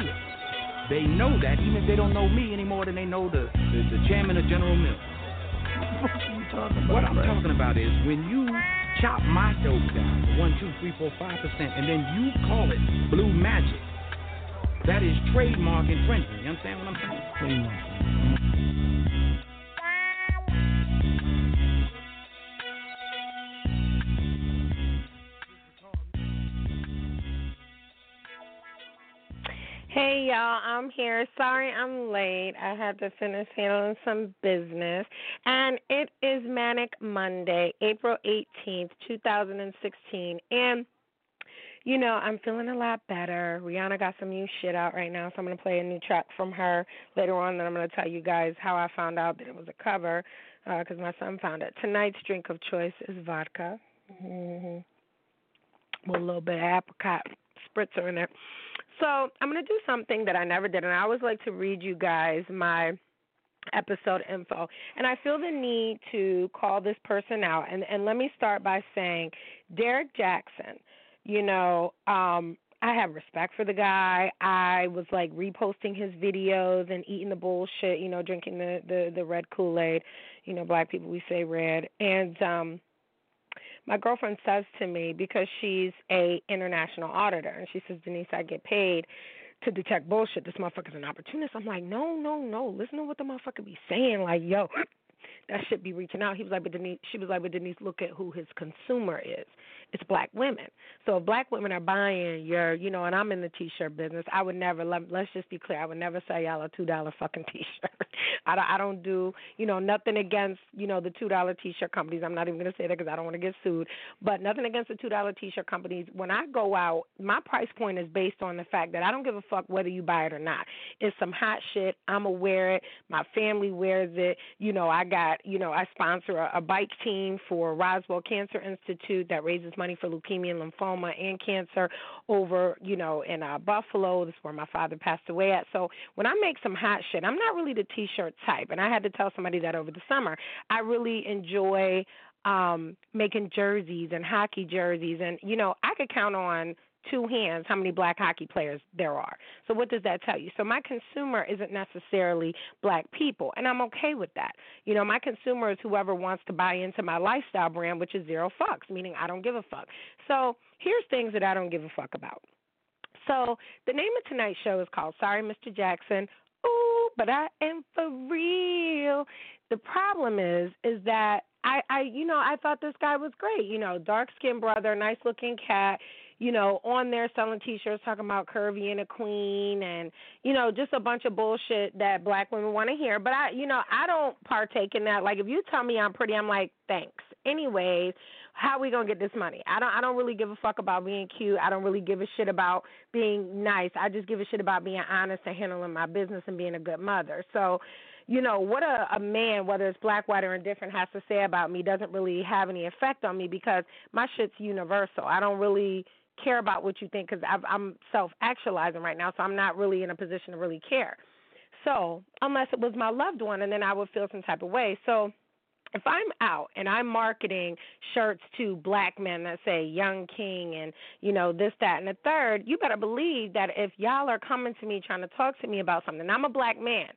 It. They know that, even if they don't know me any more than they know the, the, the chairman of General Mills. What I'm talking about is when you chop my dope down one, two, three, four, five percent, and then you call it blue magic. That is trademark infringement. You understand what I'm saying? Sorry I'm late. I had to finish handling some business. And it is Manic Monday, April 18th, 2016. And you know, I'm feeling a lot better. Rihanna got some new shit out right now, so I'm going to play a new track from her later on. Then I'm going to tell you guys how I found out that it was a cover because my son found it. Tonight's drink of choice is vodka mm-hmm. with a little bit of apricot spritzer in it. So I'm going to do something that I never did, and I always like to read you guys my episode info. And I feel the need to call this person out. And, and let me start by saying, Derrick Jaxn, you know, um, I have respect for the guy. I was like reposting his videos and eating the bullshit, you know, drinking the the, the red Kool Aid. You know, black people we say red. And um my girlfriend says to me because she's a international auditor and she says, Denise, I get paid to detect bullshit. This motherfucker's an opportunist. I'm like, no, no, no. Listen to what the motherfucker be saying. Like, yo, that should be reaching out. He was like, but Denise, she was like, but Denise, look at who his consumer is. It's black women. So if black women are buying your, you know, and I'm in the t-shirt business, I would never. Let, let's just be clear. I would never sell y'all a two dollar fucking t-shirt. I don't, I don't do, you know, nothing against, you know, the two dollar t-shirt companies. I'm not even gonna say that because I don't want to get sued. But nothing against the two dollar t-shirt companies. When I go out, my price point is based on the fact that I don't give a fuck whether you buy it or not. It's some hot shit. I'ma wear it. My family wears it. You know, I got, you know, I sponsor a, a bike team for Roswell Cancer Institute that raises money for leukemia and lymphoma and cancer over, you know, in uh, Buffalo. This is where my father passed away at. So when I make some hot shit, I'm not really the t-shirt type, and I had to tell somebody that over the summer. I really enjoy um making jerseys and hockey jerseys and you know I could count on two hands how many black hockey players there are. So what does that tell you? So my consumer isn't necessarily black people, and I'm okay with that. You know, my consumer is whoever wants to buy into my lifestyle brand, which is zero fucks, meaning I don't give a fuck. So here's things that I don't give a fuck about. So the name of tonight's show is called Sorry, Mr. Jaxn. Ooh, but I am for real. The problem is, is that I, I, you know, I thought this guy was great. You know, dark skinned brother, nice looking cat you know, on there selling T-shirts talking about curvy and a queen, and you know, just a bunch of bullshit that black women want to hear. But I, you know, I don't partake in that. Like, if you tell me I'm pretty, I'm like, thanks. Anyways, how we gonna get this money? I don't. I don't really give a fuck about being cute. I don't really give a shit about being nice. I just give a shit about being honest and handling my business and being a good mother. So you know what a, a man, whether it's black, white, or indifferent, has to say about me doesn't really have any effect on me because my shit's universal. I don't really care about what you think because I'm self actualizing right now, so I'm not really in a position to really care. So, unless it was my loved one, and then I would feel some type of way. So, if I'm out and I'm marketing shirts to black men that say Young King and, you know, this, that, and the third, you better believe that if y'all are coming to me trying to talk to me about something, I'm a black man.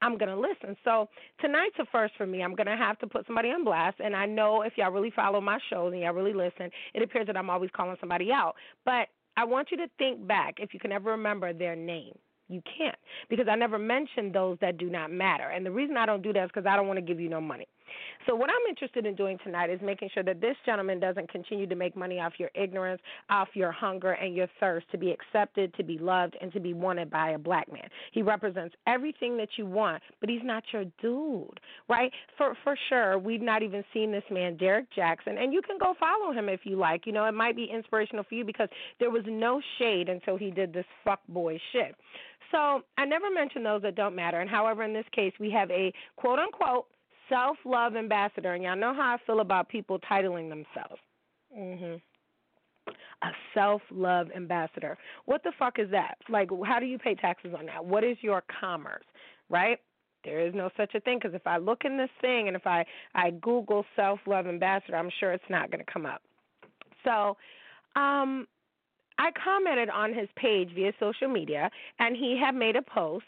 I'm going to listen. So tonight's a first for me. I'm going to have to put somebody on blast. And I know if y'all really follow my shows and y'all really listen, it appears that I'm always calling somebody out. But I want you to think back if you can ever remember their name. You can't because I never mention those that do not matter. And the reason I don't do that is because I don't want to give you no money. So, what I'm interested in doing tonight is making sure that this gentleman doesn't continue to make money off your ignorance, off your hunger, and your thirst to be accepted, to be loved, and to be wanted by a black man. He represents everything that you want, but he's not your dude, right? For for sure, we've not even seen this man, Derrick Jaxn, and you can go follow him if you like. You know, it might be inspirational for you because there was no shade until he did this fuck boy shit. So I never mention those that don't matter. And however, in this case, we have a quote unquote self love ambassador, and y'all know how I feel about people titling themselves. Mhm. A self love ambassador. What the fuck is that? Like, how do you pay taxes on that? What is your commerce, right? There is no such a thing because if I look in this thing and if I I Google self love ambassador, I'm sure it's not going to come up. So, um, I commented on his page via social media, and he had made a post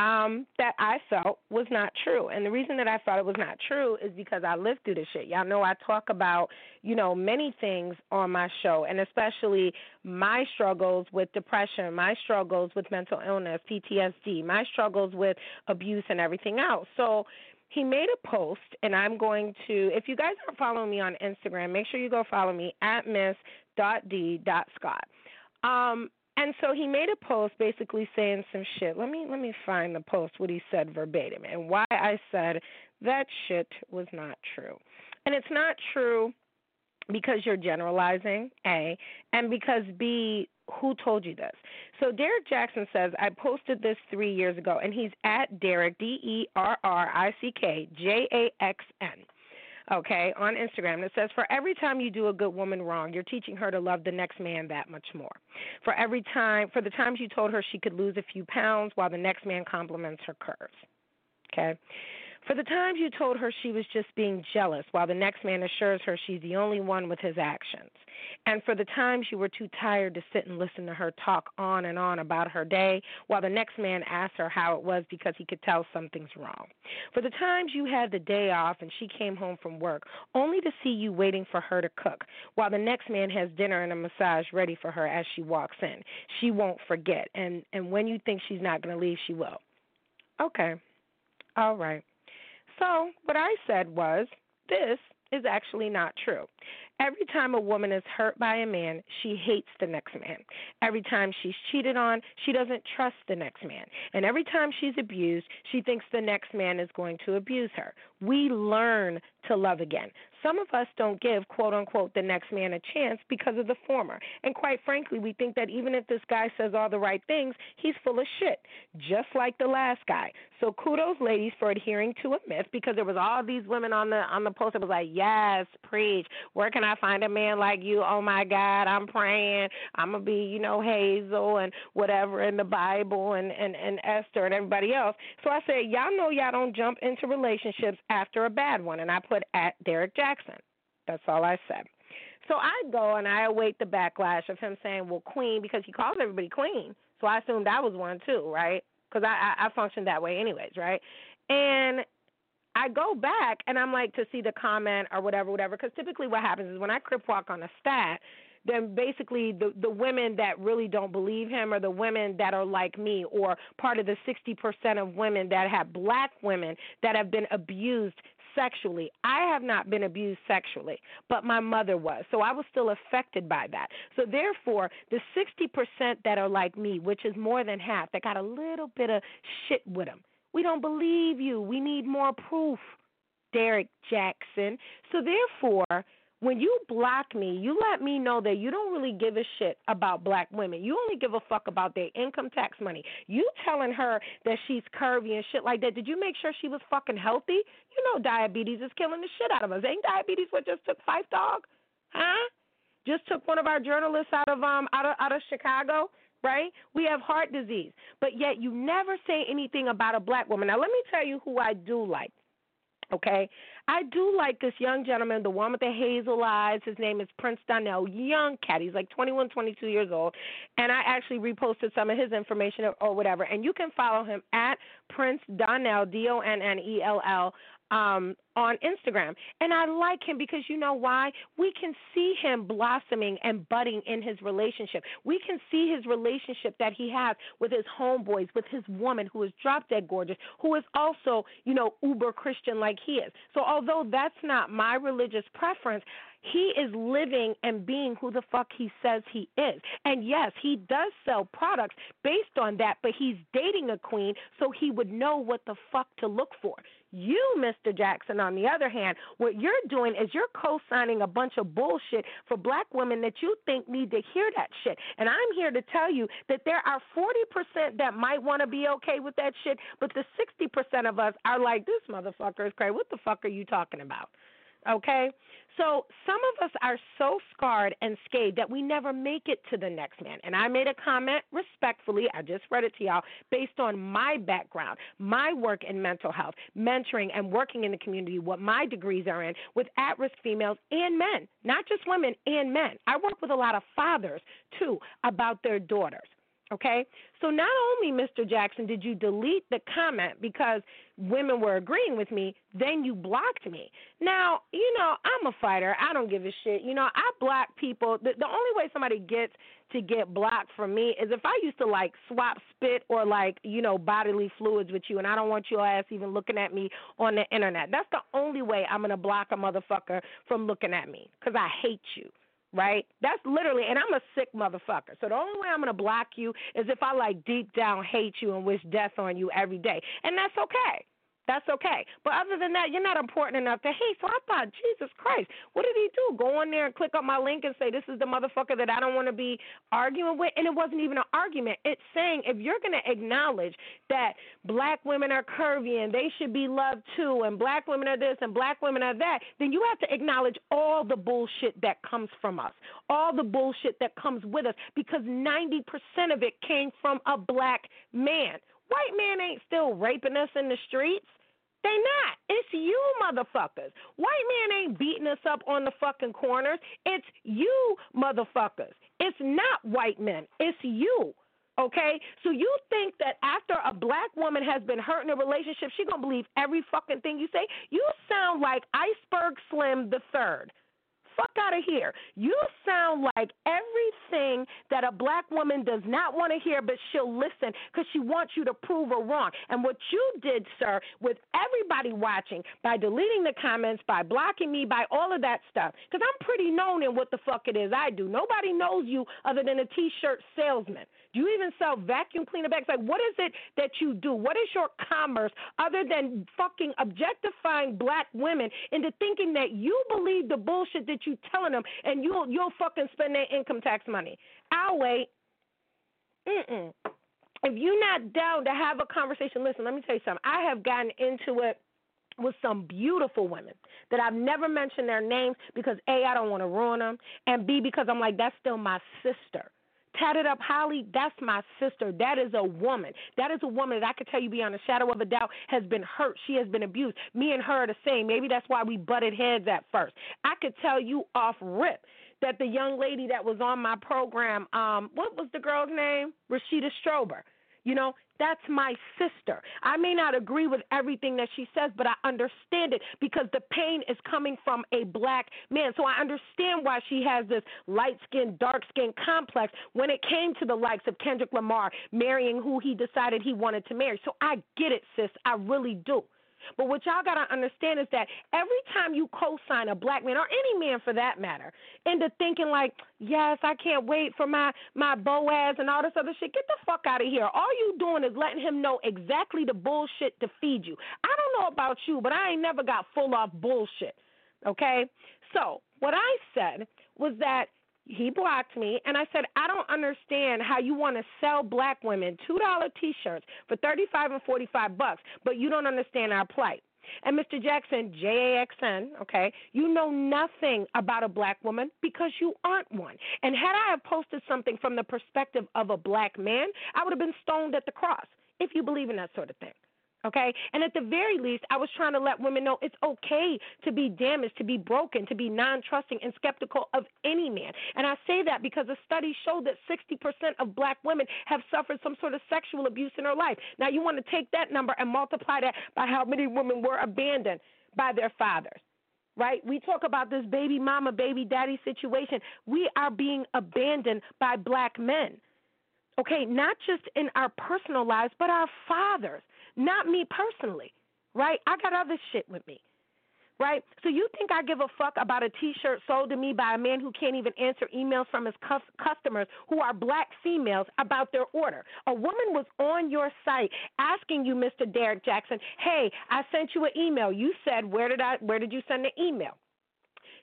um, that I felt was not true. And the reason that I thought it was not true is because I lived through this shit. Y'all know I talk about, you know, many things on my show, and especially my struggles with depression, my struggles with mental illness, PTSD, my struggles with abuse and everything else. So he made a post, and I'm going to, if you guys aren't following me on Instagram, make sure you go follow me at miss.d.scott. Um, and so he made a post basically saying some shit. Let me let me find the post what he said verbatim and why I said that shit was not true. And it's not true because you're generalizing, A, and because B, who told you this? So Derrick Jaxn says, I posted this three years ago, and he's at Derrick, D E R R I C K J A X N okay, on Instagram that says, For every time you do a good woman wrong, you're teaching her to love the next man that much more. For every time, for the times you told her she could lose a few pounds while the next man compliments her curves. Okay? For the times you told her she was just being jealous while the next man assures her she's the only one with his actions. And for the times you were too tired to sit and listen to her talk on and on about her day while the next man asked her how it was because he could tell something's wrong. For the times you had the day off and she came home from work only to see you waiting for her to cook while the next man has dinner and a massage ready for her as she walks in. She won't forget. And and when you think she's not going to leave, she will. Okay. All right. So, what I said was, this is actually not true. Every time a woman is hurt by a man, she hates the next man. Every time she's cheated on, she doesn't trust the next man. And every time she's abused, she thinks the next man is going to abuse her. We learn to love again. Some of us don't give, quote unquote, the next man a chance because of the former. And quite frankly, we think that even if this guy says all the right things, he's full of shit, just like the last guy. So kudos, ladies, for adhering to a myth because there was all these women on the on the post that was like, yes, preach. Where can I find a man like you? Oh my God, I'm praying. I'm gonna be, you know, Hazel and whatever in the Bible and and and Esther and everybody else. So I said, y'all know y'all don't jump into relationships after a bad one, and I put at Derrick Jaxn. That's all I said. So I go and I await the backlash of him saying, "Well, Queen," because he calls everybody Queen. So I assumed I was one too, right? Because I, I I function that way anyways, right? And I go back and I'm like to see the comment or whatever, whatever. Because typically what happens is when I crip walk on a stat, then basically the the women that really don't believe him are the women that are like me or part of the 60% of women that have black women that have been abused sexually. I have not been abused sexually, but my mother was. So I was still affected by that. So therefore, the 60% that are like me, which is more than half, that got a little bit of shit with them. We don't believe you. We need more proof. Derrick Jaxn. So therefore, when you block me, you let me know that you don't really give a shit about black women. You only give a fuck about their income tax money. You telling her that she's curvy and shit like that. Did you make sure she was fucking healthy? You know diabetes is killing the shit out of us. Ain't diabetes what just took Phife Dawg? Huh? Just took one of our journalists out of um out of out of Chicago right? We have heart disease, but yet you never say anything about a black woman. Now, let me tell you who I do like. Okay, I do like this young gentleman, the one with the hazel eyes. His name is Prince Donnell, young cat. He's like 21, 22 years old, and I actually reposted some of his information or, or whatever. And you can follow him at Prince Donnell, D O N N E L L um, on Instagram. And I like him because you know why? We can see him blossoming and budding in his relationship. We can see his relationship that he has with his homeboys, with his woman who is drop dead gorgeous, who is also, you know, uber Christian like he is. So although that's not my religious preference, he is living and being who the fuck he says he is. And yes, he does sell products based on that, but he's dating a queen so he would know what the fuck to look for. You, Mr. Jaxn, on the other hand, what you're doing is you're co signing a bunch of bullshit for black women that you think need to hear that shit. And I'm here to tell you that there are 40% that might want to be okay with that shit, but the 60% of us are like, this motherfucker is crazy. What the fuck are you talking about? Okay? So some of us are so scarred and scathed that we never make it to the next man. And I made a comment respectfully, I just read it to y'all, based on my background, my work in mental health, mentoring, and working in the community, what my degrees are in with at risk females and men, not just women and men. I work with a lot of fathers, too, about their daughters. Okay? So not only, Mr. Jaxn, did you delete the comment because women were agreeing with me, then you blocked me. Now, you know, I'm a fighter. I don't give a shit. You know, I block people. The, the only way somebody gets to get blocked from me is if I used to like swap spit or like, you know, bodily fluids with you and I don't want your ass even looking at me on the internet. That's the only way I'm going to block a motherfucker from looking at me because I hate you right? That's literally, and I'm a sick motherfucker. So the only way I'm going to block you is if I like deep down hate you and wish death on you every day. And that's okay. That's okay. But other than that, you're not important enough to, hey, so I thought, Jesus Christ, what did he do? Go on there and click on my link and say, this is the motherfucker that I don't want to be arguing with. And it wasn't even an argument. It's saying if you're going to acknowledge that black women are curvy and they should be loved too, and black women are this and black women are that, then you have to acknowledge all the bullshit that comes from us, all the bullshit that comes with us, because 90% of it came from a black man. White man ain't still raping us in the streets. They not. It's you motherfuckers. White man ain't beating us up on the fucking corners. It's you motherfuckers. It's not white men. It's you. Okay? So you think that after a black woman has been hurt in a relationship, she gonna believe every fucking thing you say? You sound like Iceberg Slim the third fuck out of here. You sound like everything that a black woman does not want to hear, but she'll listen because she wants you to prove her wrong. And what you did, sir, with everybody watching, by deleting the comments, by blocking me, by all of that stuff, because I'm pretty known in what the fuck it is I do. Nobody knows you other than a t shirt salesman. Do you even sell vacuum cleaner bags? Like, what is it that you do? What is your commerce other than fucking objectifying black women into thinking that you believe the bullshit that you're telling them and you'll you'll fucking spend their income tax money? I'll wait. Mm-mm. If you're not down to have a conversation, listen, let me tell you something. I have gotten into it with some beautiful women that I've never mentioned their names because A, I don't want to ruin them, and B, because I'm like, that's still my sister. Tatted up Holly, that's my sister. That is a woman. That is a woman that I could tell you beyond a shadow of a doubt has been hurt. She has been abused. Me and her are the same. Maybe that's why we butted heads at first. I could tell you off rip that the young lady that was on my program, um, what was the girl's name? Rashida Strober. You know, that's my sister. I may not agree with everything that she says, but I understand it because the pain is coming from a black man. So I understand why she has this light skin, dark skin complex when it came to the likes of Kendrick Lamar marrying who he decided he wanted to marry. So I get it, sis. I really do. But what y'all got to understand is that every time you co sign a black man, or any man for that matter, into thinking like, yes, I can't wait for my, my Boaz and all this other shit, get the fuck out of here. All you doing is letting him know exactly the bullshit to feed you. I don't know about you, but I ain't never got full off bullshit. Okay? So, what I said was that he blocked me and I said, I don't understand how you want to sell black women two dollar t shirts for thirty five and forty five bucks, but you don't understand our plight. And Mr. Jaxn, J A X N, okay, you know nothing about a black woman because you aren't one. And had I have posted something from the perspective of a black man, I would have been stoned at the cross if you believe in that sort of thing. Okay? And at the very least, I was trying to let women know it's okay to be damaged, to be broken, to be non trusting and skeptical of any man. And I say that because a study showed that 60% of black women have suffered some sort of sexual abuse in their life. Now, you want to take that number and multiply that by how many women were abandoned. by their fathers right? We talk about this baby mama, baby daddy situation. We are being abandoned by black men. Okay, not just in our personal lives, but our fathers. Not me personally, right? I got other shit with me right? So you think I give a fuck about a T-shirt sold to me by a man who can't even answer emails from his customers who are black females about their order? A woman was on your site asking you, Mr. Derrick Jaxn, "Hey, I sent you an email. You said where did I where did you send the email?"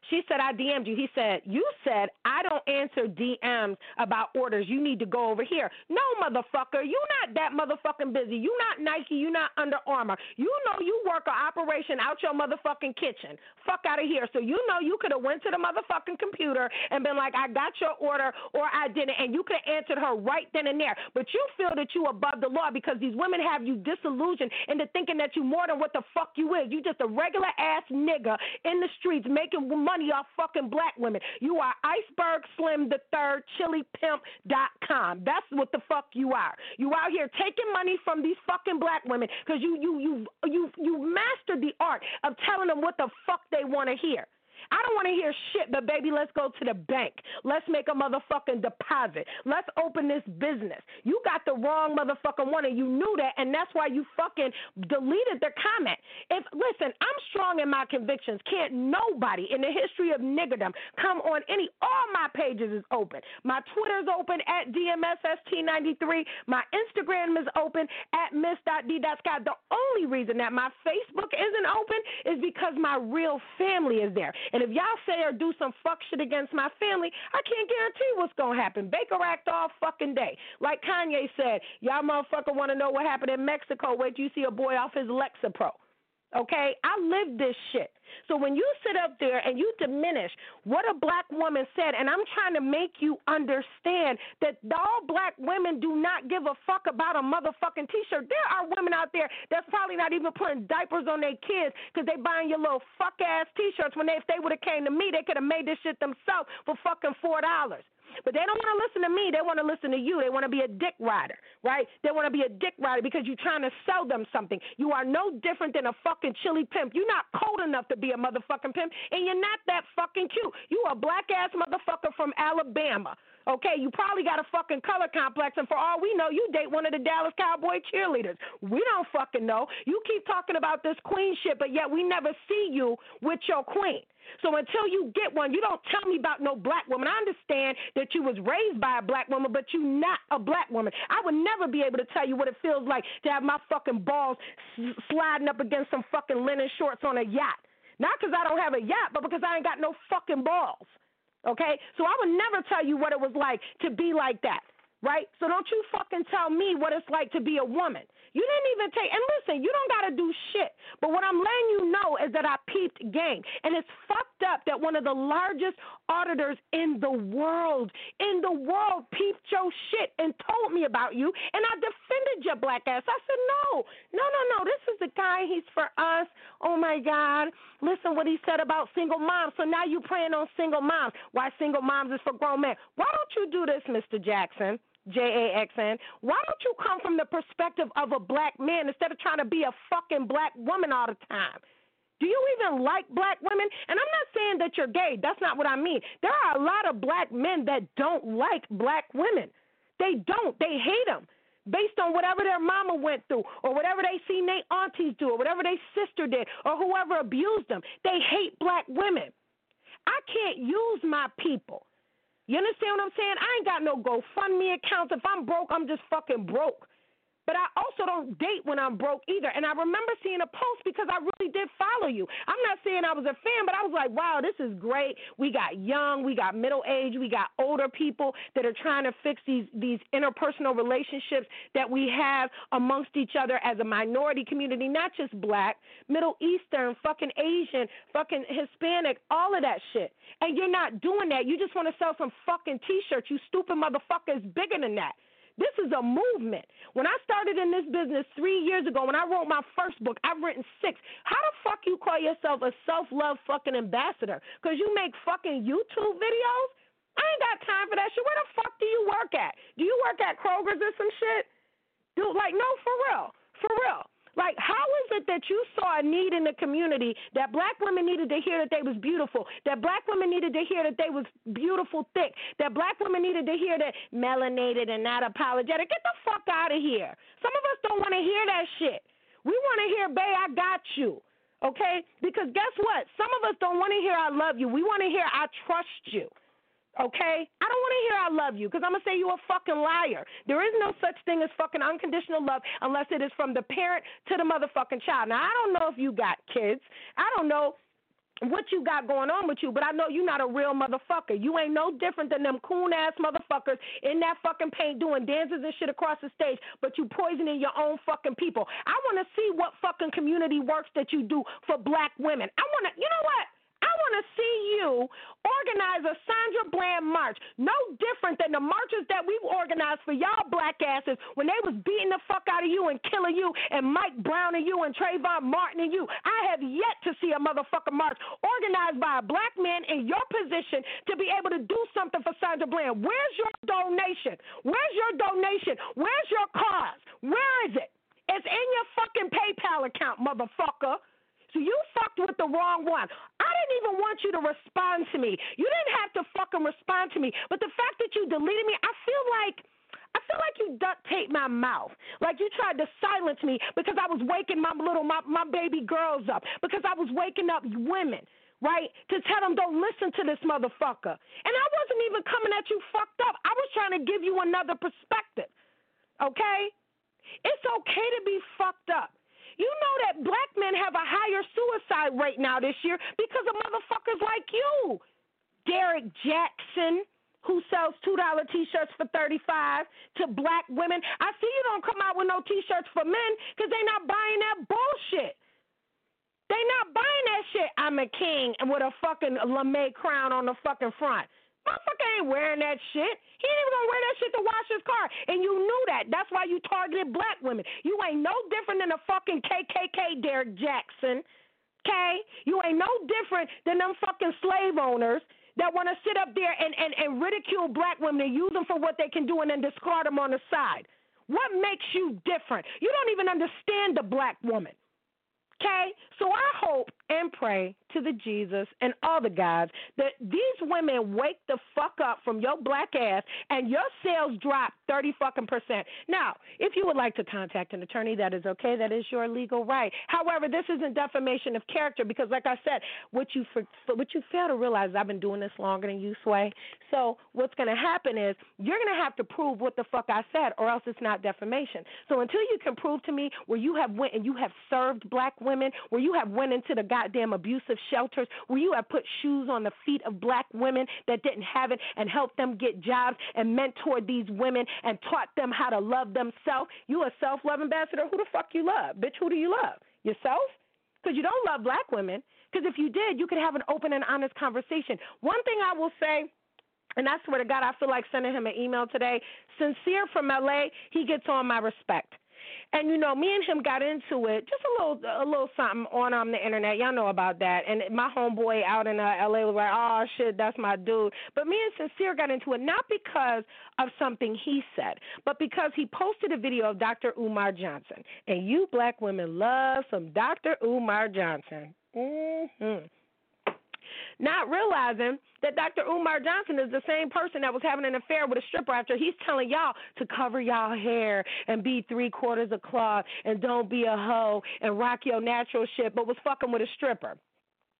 She said, I DM'd you. He said, You said I don't answer DMs about orders. You need to go over here. No, motherfucker. You not that motherfucking busy. You not Nike. You not Under Armour. You know you work an operation out your motherfucking kitchen. Fuck out of here. So you know you could have went to the motherfucking computer and been like, I got your order or I didn't. And you could have answered her right then and there. But you feel that you above the law because these women have you disillusioned into thinking that you more than what the fuck you is. You just a regular ass nigga in the streets making money off fucking black women. You are Iceberg Slim the Third, ChiliPimp.com. That's what the fuck you are. You out here taking money from these fucking black women because you you you you you mastered the art of telling them what the fuck they want to hear. I don't want to hear shit, but baby, let's go to the bank. Let's make a motherfucking deposit. Let's open this business. You got the wrong motherfucking one, and you knew that, and that's why you fucking deleted the comment. If listen, I'm strong in my convictions. Can't nobody in the history of niggerdom come on any. All my pages is open. My Twitter's open at DMSST93. My Instagram is open at Miss.D.Scott. The only reason that my Facebook isn't open is because my real family is there. And if y'all say or do some fuck shit against my family, I can't guarantee what's gonna happen. Baker act all fucking day. Like Kanye said, y'all motherfucker wanna know what happened in Mexico, wait you see a boy off his Lexapro. Okay? I live this shit. So when you sit up there and you diminish what a black woman said, and I'm trying to make you understand that all black women do not give a fuck about a motherfucking t-shirt. There are women out there that's probably not even putting diapers on their kids because they buying your little fuck ass t-shirts when they if they would have came to me, they could have made this shit themselves for fucking four dollars. But they don't want to listen to me. They want to listen to you. They want to be a dick rider, right? They want to be a dick rider because you're trying to sell them something. You are no different than a fucking chili pimp. You're not cold enough to be a motherfucking pimp, and you're not that fucking cute. You a black ass motherfucker from Alabama. Okay, you probably got a fucking color complex, and for all we know, you date one of the Dallas Cowboy cheerleaders. We don't fucking know. You keep talking about this queen shit, but yet we never see you with your queen. So until you get one, you don't tell me about no black woman. I understand that you was raised by a black woman, but you not a black woman. I would never be able to tell you what it feels like to have my fucking balls sliding up against some fucking linen shorts on a yacht. Not because I don't have a yacht, but because I ain't got no fucking balls. Okay? So I would never tell you what it was like to be like that. Right? So don't you fucking tell me what it's like to be a woman. You didn't even take, and listen, you don't got to do shit. But what I'm letting you know is that I peeped game. And it's fucked up that one of the largest auditors in the world, in the world, peeped your shit and told me about you. And I defended your black ass. I said, no, no, no, no. This is the guy. He's for us. Oh my God. Listen what he said about single moms. So now you praying on single moms. Why single moms is for grown men. Why don't you do this, Mr. Jaxn? J A X N. Why don't you come from the perspective of a black man instead of trying to be a fucking black woman all the time? Do you even like black women? And I'm not saying that you're gay. That's not what I mean. There are a lot of black men that don't like black women. They don't. They hate them based on whatever their mama went through or whatever they seen their aunties do or whatever their sister did or whoever abused them. They hate black women. I can't use my people. You understand what I'm saying? I ain't got no GoFundMe accounts. If I'm broke, I'm just fucking broke. But I also don't date when I'm broke either. And I remember seeing a post because I really did follow you. I'm not saying I was a fan, but I was like, wow, this is great. We got young, we got middle age, we got older people that are trying to fix these these interpersonal relationships that we have amongst each other as a minority community, not just black, Middle Eastern, fucking Asian, fucking Hispanic, all of that shit. And you're not doing that. You just want to sell some fucking t-shirts. You stupid motherfucker is bigger than that. This is a movement. When I started in this business three years ago, when I wrote my first book, I've written six. How the fuck you call yourself a self love fucking ambassador? Because you make fucking YouTube videos? I ain't got time for that shit. Where the fuck do you work at? Do you work at Kroger's or some shit? Dude, like, no, for real. For real. Like, how is it that you saw a need in the community that black women needed to hear that they was beautiful, that black women needed to hear that they was beautiful, thick, that black women needed to hear that melanated and not apologetic? Get the fuck out of here. Some of us don't want to hear that shit. We want to hear, "Bae, I got you." Okay? Because guess what? Some of us don't want to hear I love you. We want to hear I trust you. Okay? I don't want to hear I love you because I'm going to say you're a fucking liar. There is no such thing as fucking unconditional love unless it is from the parent to the motherfucking child. Now, I don't know if you got kids. I don't know what you got going on with you, but I know you're not a real motherfucker. You ain't no different than them coon ass motherfuckers in that fucking paint doing dances and shit across the stage, but you poisoning your own fucking people. I want to see what fucking community works that you do for black women. I want to, you know what? I want to see you organize a Sandra Bland march, no different than the marches that we organized for y'all black asses when they was beating the fuck out of you and killing you and Mike Brown and you and Trayvon Martin and you. I have yet to see a motherfucking march organized by a black man in your position to be able to do something for Sandra Bland. Where's your donation? Where's your donation? Where's your cause? Where is it? It's in your fucking PayPal account, motherfucker. So you fucked with the wrong one. Even want you to respond to me. You didn't have to fucking respond to me. But the fact that you deleted me, I feel like I feel like you duct taped my mouth. Like you tried to silence me because I was waking my little my, my baby girls up. Because I was waking up women right? To tell them don't listen to this motherfucker. And I wasn't even coming at you fucked up. I was trying to give you another perspective. Okay? It's okay to be fucked up. You know that black men have a higher suicide rate now this year because of motherfuckers like you. Derrick Jaxn, who sells two dollar t-shirts for thirty five to black women. I see you don't come out with no t-shirts for men because they're not buying that bullshit. They're not buying that shit. I'm a king and with a fucking lame crown on the fucking front. Motherfucker ain't wearing that shit. He ain't even gonna wear that shit to wash his car. And you knew that. That's why you targeted black women. You ain't no different than a fucking KKK, Derrick Jaxn. Okay? You ain't no different than them fucking slave owners that want to sit up there and, and, and ridicule black women and use them for what they can do and then discard them on the side. What makes you different? You don't even understand the black woman. Okay? So I hope and pray to the Jesus and all the gods that these women wake the fuck up from your black ass and your sales drop 30 fucking percent. Now, if you would like to contact an attorney, that is okay. That is your legal right. However, this isn't defamation of character because, like I said, what you for, what you fail to realize, I've been doing this longer than you, Sway. So what's going to happen is you're going to have to prove what the fuck I said, or else it's not defamation. So until you can prove to me where you have went and you have served black women, where you have went into the goddamn abusive shelters, where you have put shoes on the feet of black women that didn't have it and helped them get jobs and mentored these women and taught them how to love themselves. You a self love ambassador. Who the fuck you love? Bitch, who do you love? Yourself? Because you don't love black women. Because if you did, you could have an open and honest conversation. One thing I will say, and I swear to God, I feel like sending him an email today. Sincere from LA, he gets all my respect. And you know, me and him got into it, just a little, a little something on um the internet. Y'all know about that. And my homeboy out in uh, L.A. was like, "Oh shit, that's my dude." But me and Sincere got into it not because of something he said, but because he posted a video of Dr. Umar Johnson. And you black women love some Dr. Umar Johnson. Mm-hmm not realizing that Dr. Umar Johnson is the same person that was having an affair with a stripper after he's telling y'all to cover y'all hair and be three quarters of cloth and don't be a hoe and rock your natural shit, but was fucking with a stripper.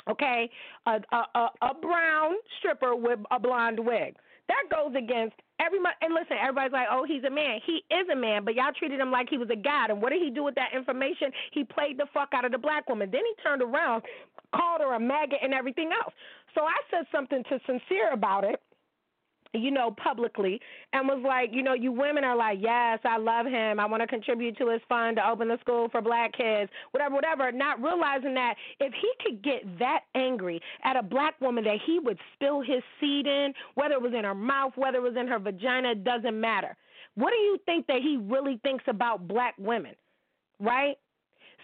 Okay, a, a, a, a brown stripper with a blonde wig. That goes against every and listen, everybody's like, "Oh, he's a man." He is a man, but y'all treated him like he was a god. And what did he do with that information? He played the fuck out of the black woman. Then he turned around, called her a maggot and everything else. So I said something to Sincere about it you know, publicly and was like, you know, you women are like, yes, I love him. I want to contribute to his fund to open the school for black kids, whatever, whatever. Not realizing that if he could get that angry at a black woman that he would spill his seed in, whether it was in her mouth, whether it was in her vagina, it doesn't matter. What do you think that he really thinks about black women? Right?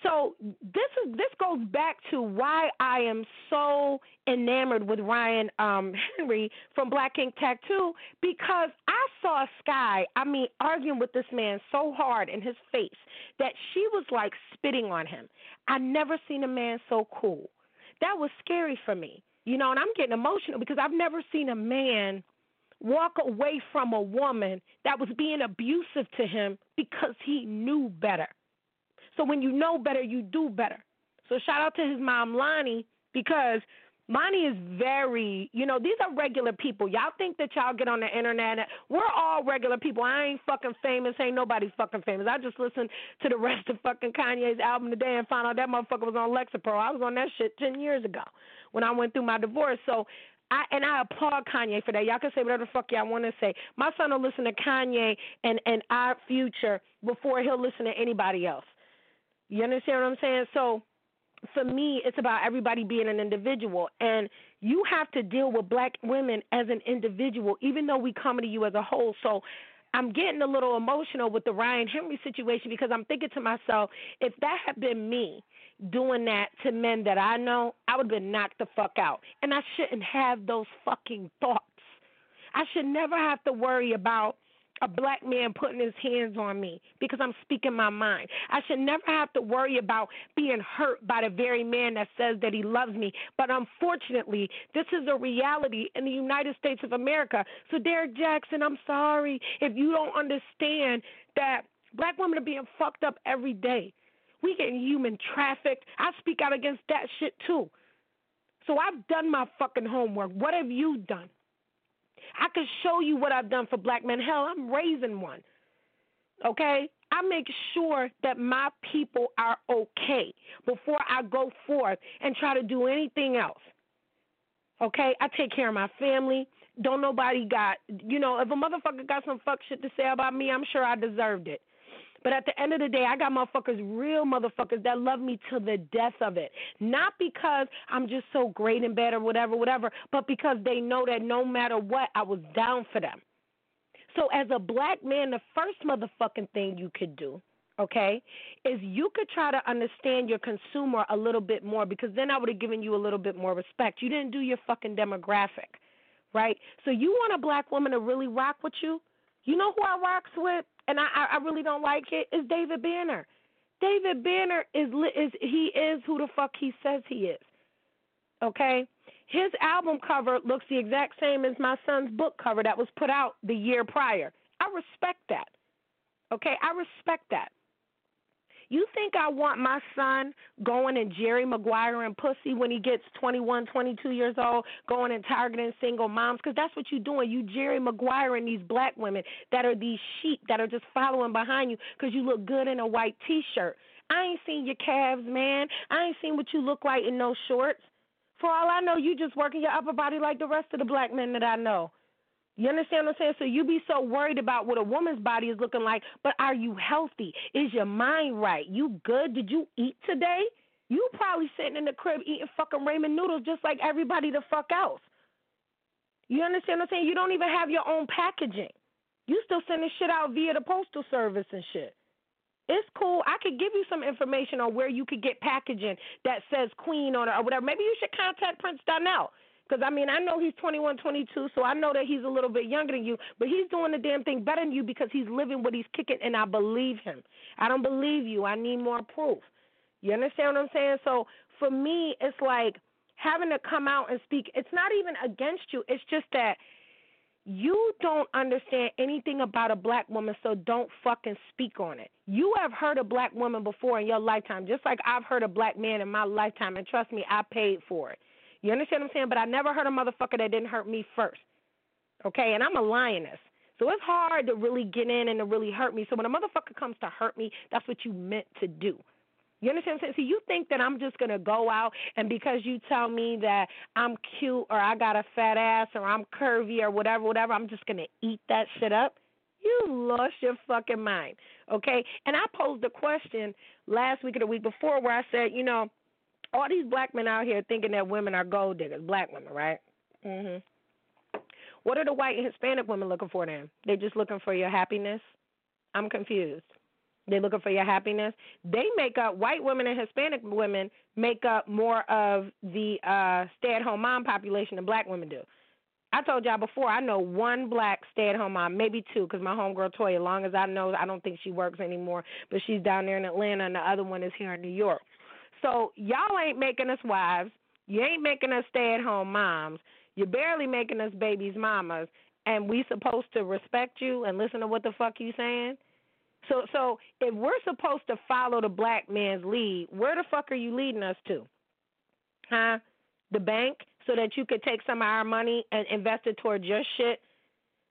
So this is this goes back to why I am so enamored with Ryan um, Henry from Black Ink Tattoo because I saw Sky, I mean, arguing with this man so hard in his face that she was like spitting on him. I never seen a man so cool. That was scary for me. You know, and I'm getting emotional because I've never seen a man walk away from a woman that was being abusive to him because he knew better. So when you know better, you do better. So shout out to his mom, Lonnie, because Lonnie is very, you know, these are regular people. Y'all think that y'all get on the internet. We're all regular people. I ain't fucking famous. Ain't nobody fucking famous. I just listened to the rest of fucking Kanye's album today and found out that motherfucker was on Lexapro. I was on that shit 10 years ago when I went through my divorce. So I, and I applaud Kanye for that. Y'all can say whatever the fuck y'all want to say. My son will listen to Kanye and and our future before he'll listen to anybody else. You understand what I'm saying? So for me, it's about everybody being an individual, and you have to deal with black women as an individual, even though we come to you as a whole. So I'm getting a little emotional with the Ryan Henry situation because I'm thinking to myself, if that had been me doing that to men that I know, I would have been knocked the fuck out. And I shouldn't have those fucking thoughts. I should never have to worry about a black man putting his hands on me because I'm speaking my mind. I should never have to worry about being hurt by the very man that says that he loves me. But unfortunately, this is a reality in the United States of America. So, Derrick Jaxn, I'm sorry if you don't understand that black women are being fucked up every day. We getting human trafficked. I speak out against that shit too. So I've done my fucking homework. What have you done? I can show you what I've done for black men. Hell, I'm raising one. Okay? I make sure that my people are okay before I go forth and try to do anything else. Okay? I take care of my family. Don't nobody got, you know, if a motherfucker got some fuck shit to say about me, I'm sure I deserved it. But at the end of the day, I got motherfuckers, real motherfuckers that love me to the death of it. Not because I'm just so great and bad or whatever, whatever, but because they know that no matter what, I was down for them. So as a black man, the first motherfucking thing you could do, okay, is you could try to understand your consumer a little bit more because then I would have given you a little bit more respect. You didn't do your fucking demographic, right? So you want a black woman to really rock with you? You know who I rocks with? and I, I really don't like it, is David Banner. David Banner is is he is who the fuck he says he is. Okay? His album cover looks the exact same as my son's book cover that was put out the year prior. I respect that. Okay? I respect that. You think I want my son going and Jerry Maguire and pussy when he gets 21, 22 years old, going and targeting single moms? Because that's what you're doing. You Jerry Maguire and these black women that are these sheep that are just following behind you because you look good in a white T-shirt. I ain't seen your calves, man. I ain't seen what you look like in no shorts. For all I know, you just working your upper body like the rest of the black men that I know. You understand what I'm saying? So you be so worried about what a woman's body is looking like, but are you healthy? Is your mind right? You good? Did you eat today? You probably sitting in the crib eating fucking ramen noodles just like everybody the fuck else. You understand what I'm saying? You don't even have your own packaging. You still sending shit out via the postal service and shit. It's cool. I could give you some information on where you could get packaging that says Queen on it or whatever. Maybe you should contact Prince Donnell. Because, I mean, I know he's 21, 22, so I know that he's a little bit younger than you, but he's doing the damn thing better than you because he's living what he's kicking, and I believe him. I don't believe you. I need more proof. You understand what I'm saying? So for me, it's like having to come out and speak. It's not even against you, it's just that you don't understand anything about a black woman, so don't fucking speak on it. You have heard a black woman before in your lifetime, just like I've heard a black man in my lifetime, and trust me, I paid for it. You understand what I'm saying? But I never heard a motherfucker that didn't hurt me first. Okay, and I'm a lioness. So it's hard to really get in and to really hurt me. So when a motherfucker comes to hurt me, that's what you meant to do. You understand what I'm saying? See, you think that I'm just gonna go out and because you tell me that I'm cute or I got a fat ass or I'm curvy or whatever, whatever, I'm just gonna eat that shit up? You lost your fucking mind. Okay? And I posed a question last week or the week before where I said, you know, all these black men out here thinking that women are gold diggers, black women, right? Mhm. What are the white and Hispanic women looking for then? They're just looking for your happiness? I'm confused. They're looking for your happiness. They make up white women and Hispanic women make up more of the uh, stay-at-home mom population than black women do. I told y'all before, I know one black stay-at-home mom, maybe two, because my homegirl Toya, as long as I know, I don't think she works anymore, but she's down there in Atlanta, and the other one is here in New York. So y'all ain't making us wives. You ain't making us stay-at-home moms. You're barely making us babies' mamas, and we supposed to respect you and listen to what the fuck you saying? So so if we're supposed to follow the black man's lead, where the fuck are you leading us to? Huh? The bank so that you could take some of our money and invest it towards your shit?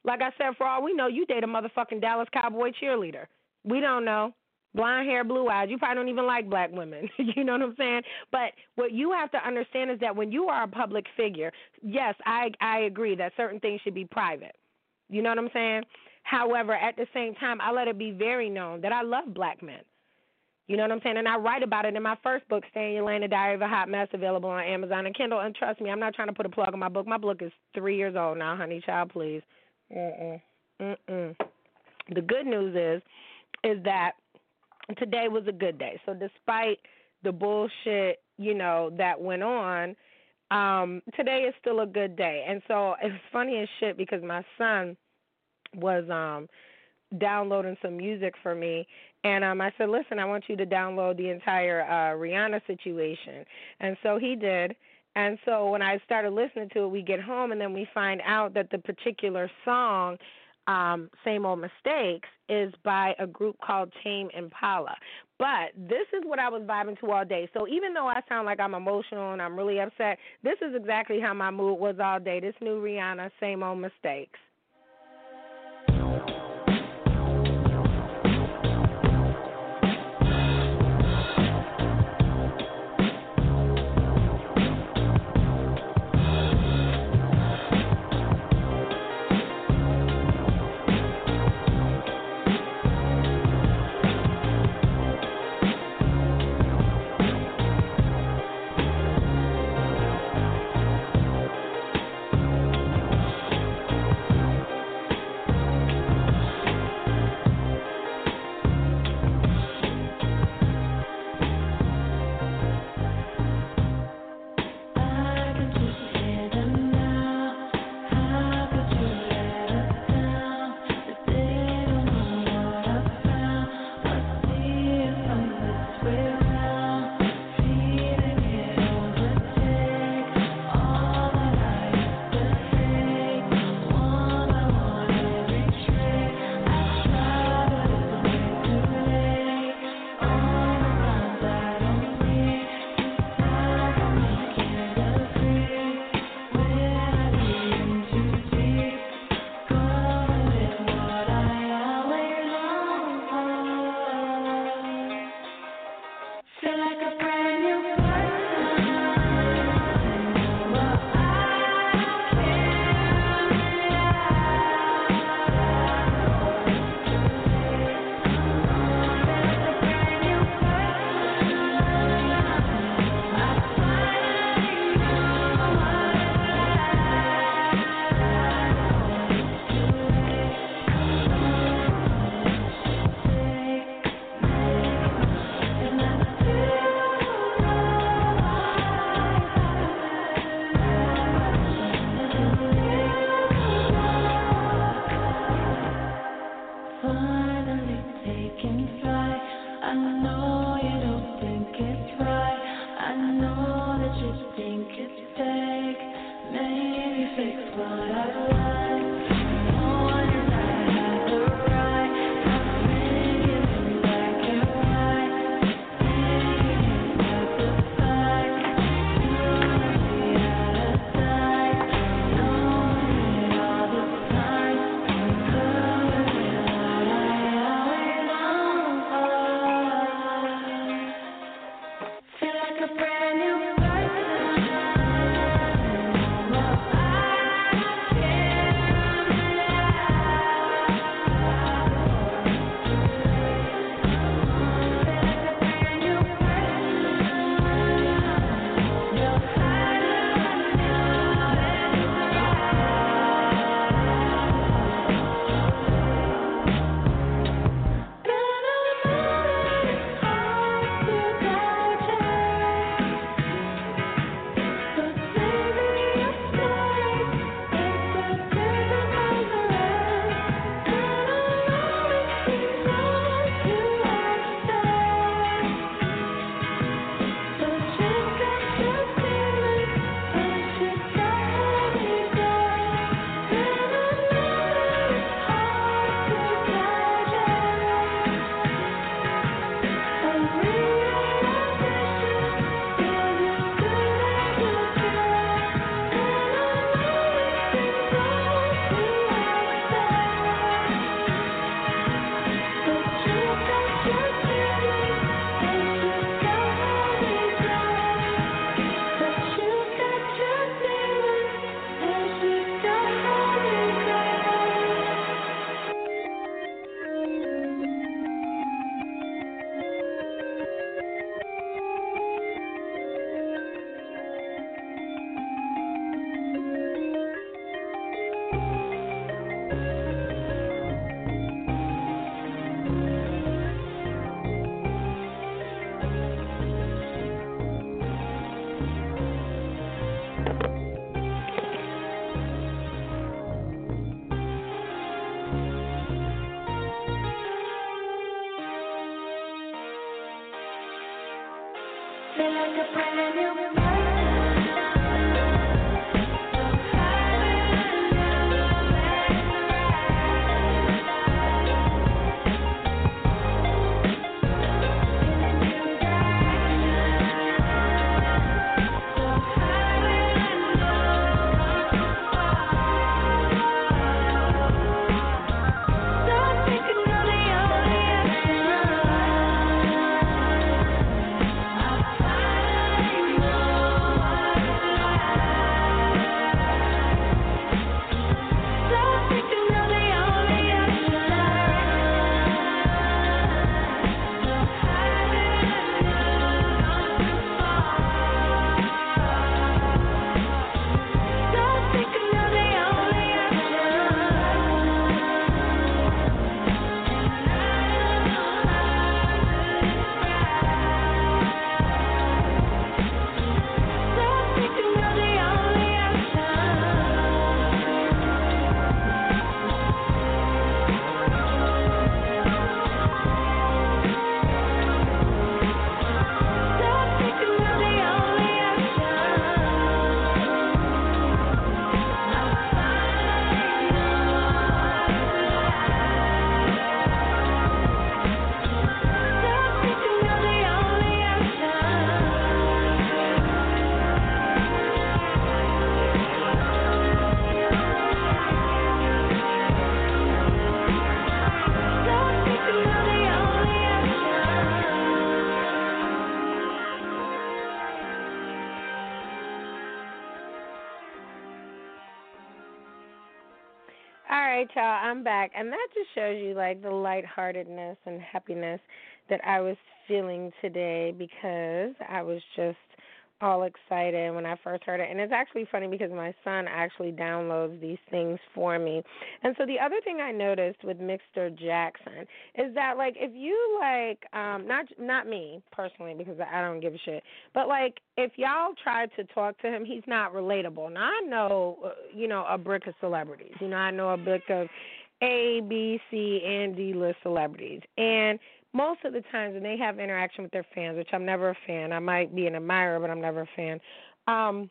Like I said, for all we know, you date a motherfucking Dallas Cowboy cheerleader. We don't know. Blonde hair, blue eyes. You probably don't even like black women. you know what I'm saying? But what you have to understand is that when you are a public figure, yes, I I agree that certain things should be private. You know what I'm saying? However, at the same time, I let it be very known that I love black men. You know what I'm saying? And I write about it in my first book, Stay Your Lane, The Diary of a Hot Mess, available on Amazon and Kindle. And trust me, I'm not trying to put a plug on my book. My book is three years old now, honey child, please. Mm-mm. Mm-mm. The good news is, is that today was a good day. So despite the bullshit, you know, that went on, um, today is still a good day. And so it's funny as shit because my son – was um downloading some music for me and um I said, "Listen, I want you to download the entire uh Rihanna situation." And so he did. And so when I started listening to it, we get home and then we find out that the particular song um, Same Old Mistakes is by a group called Tame Impala. But this is what I was vibing to all day. So even though I sound like I'm emotional and I'm really upset, this is exactly how my mood was all day. This new Rihanna, Same Old Mistakes. I'm back. And that just shows you like the lightheartedness and happiness that I was feeling today because I was just all excited when I first heard it. And it's actually funny because my son actually downloads these things for me. And so the other thing I noticed with Mr. Jaxn is that like if you like um not not me personally because I don't give a shit, but like if y'all try to talk to him, he's not relatable. Now I know uh, you know a brick of celebrities. You know, I know a brick of a, B, C, and D list celebrities. And most of the times when they have interaction with their fans, which I'm never a fan, I might be an admirer, but I'm never a fan. Um,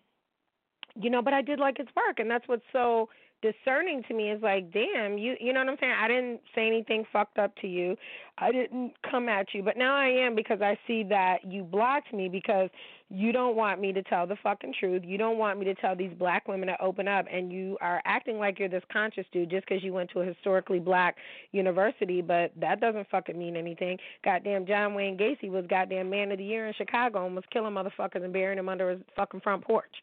you know, but I did like his work, and that's what's so discerning to me is like, damn, you you know what I'm saying? I didn't say anything fucked up to you. I didn't come at you, but now I am because I see that you blocked me because you don't want me to tell the fucking truth. You don't want me to tell these black women to open up and you are acting like you're this conscious dude just because you went to a historically black university, but that doesn't fucking mean anything. Goddamn John Wayne Gacy was goddamn man of the year in Chicago and was killing motherfuckers and burying them under his fucking front porch.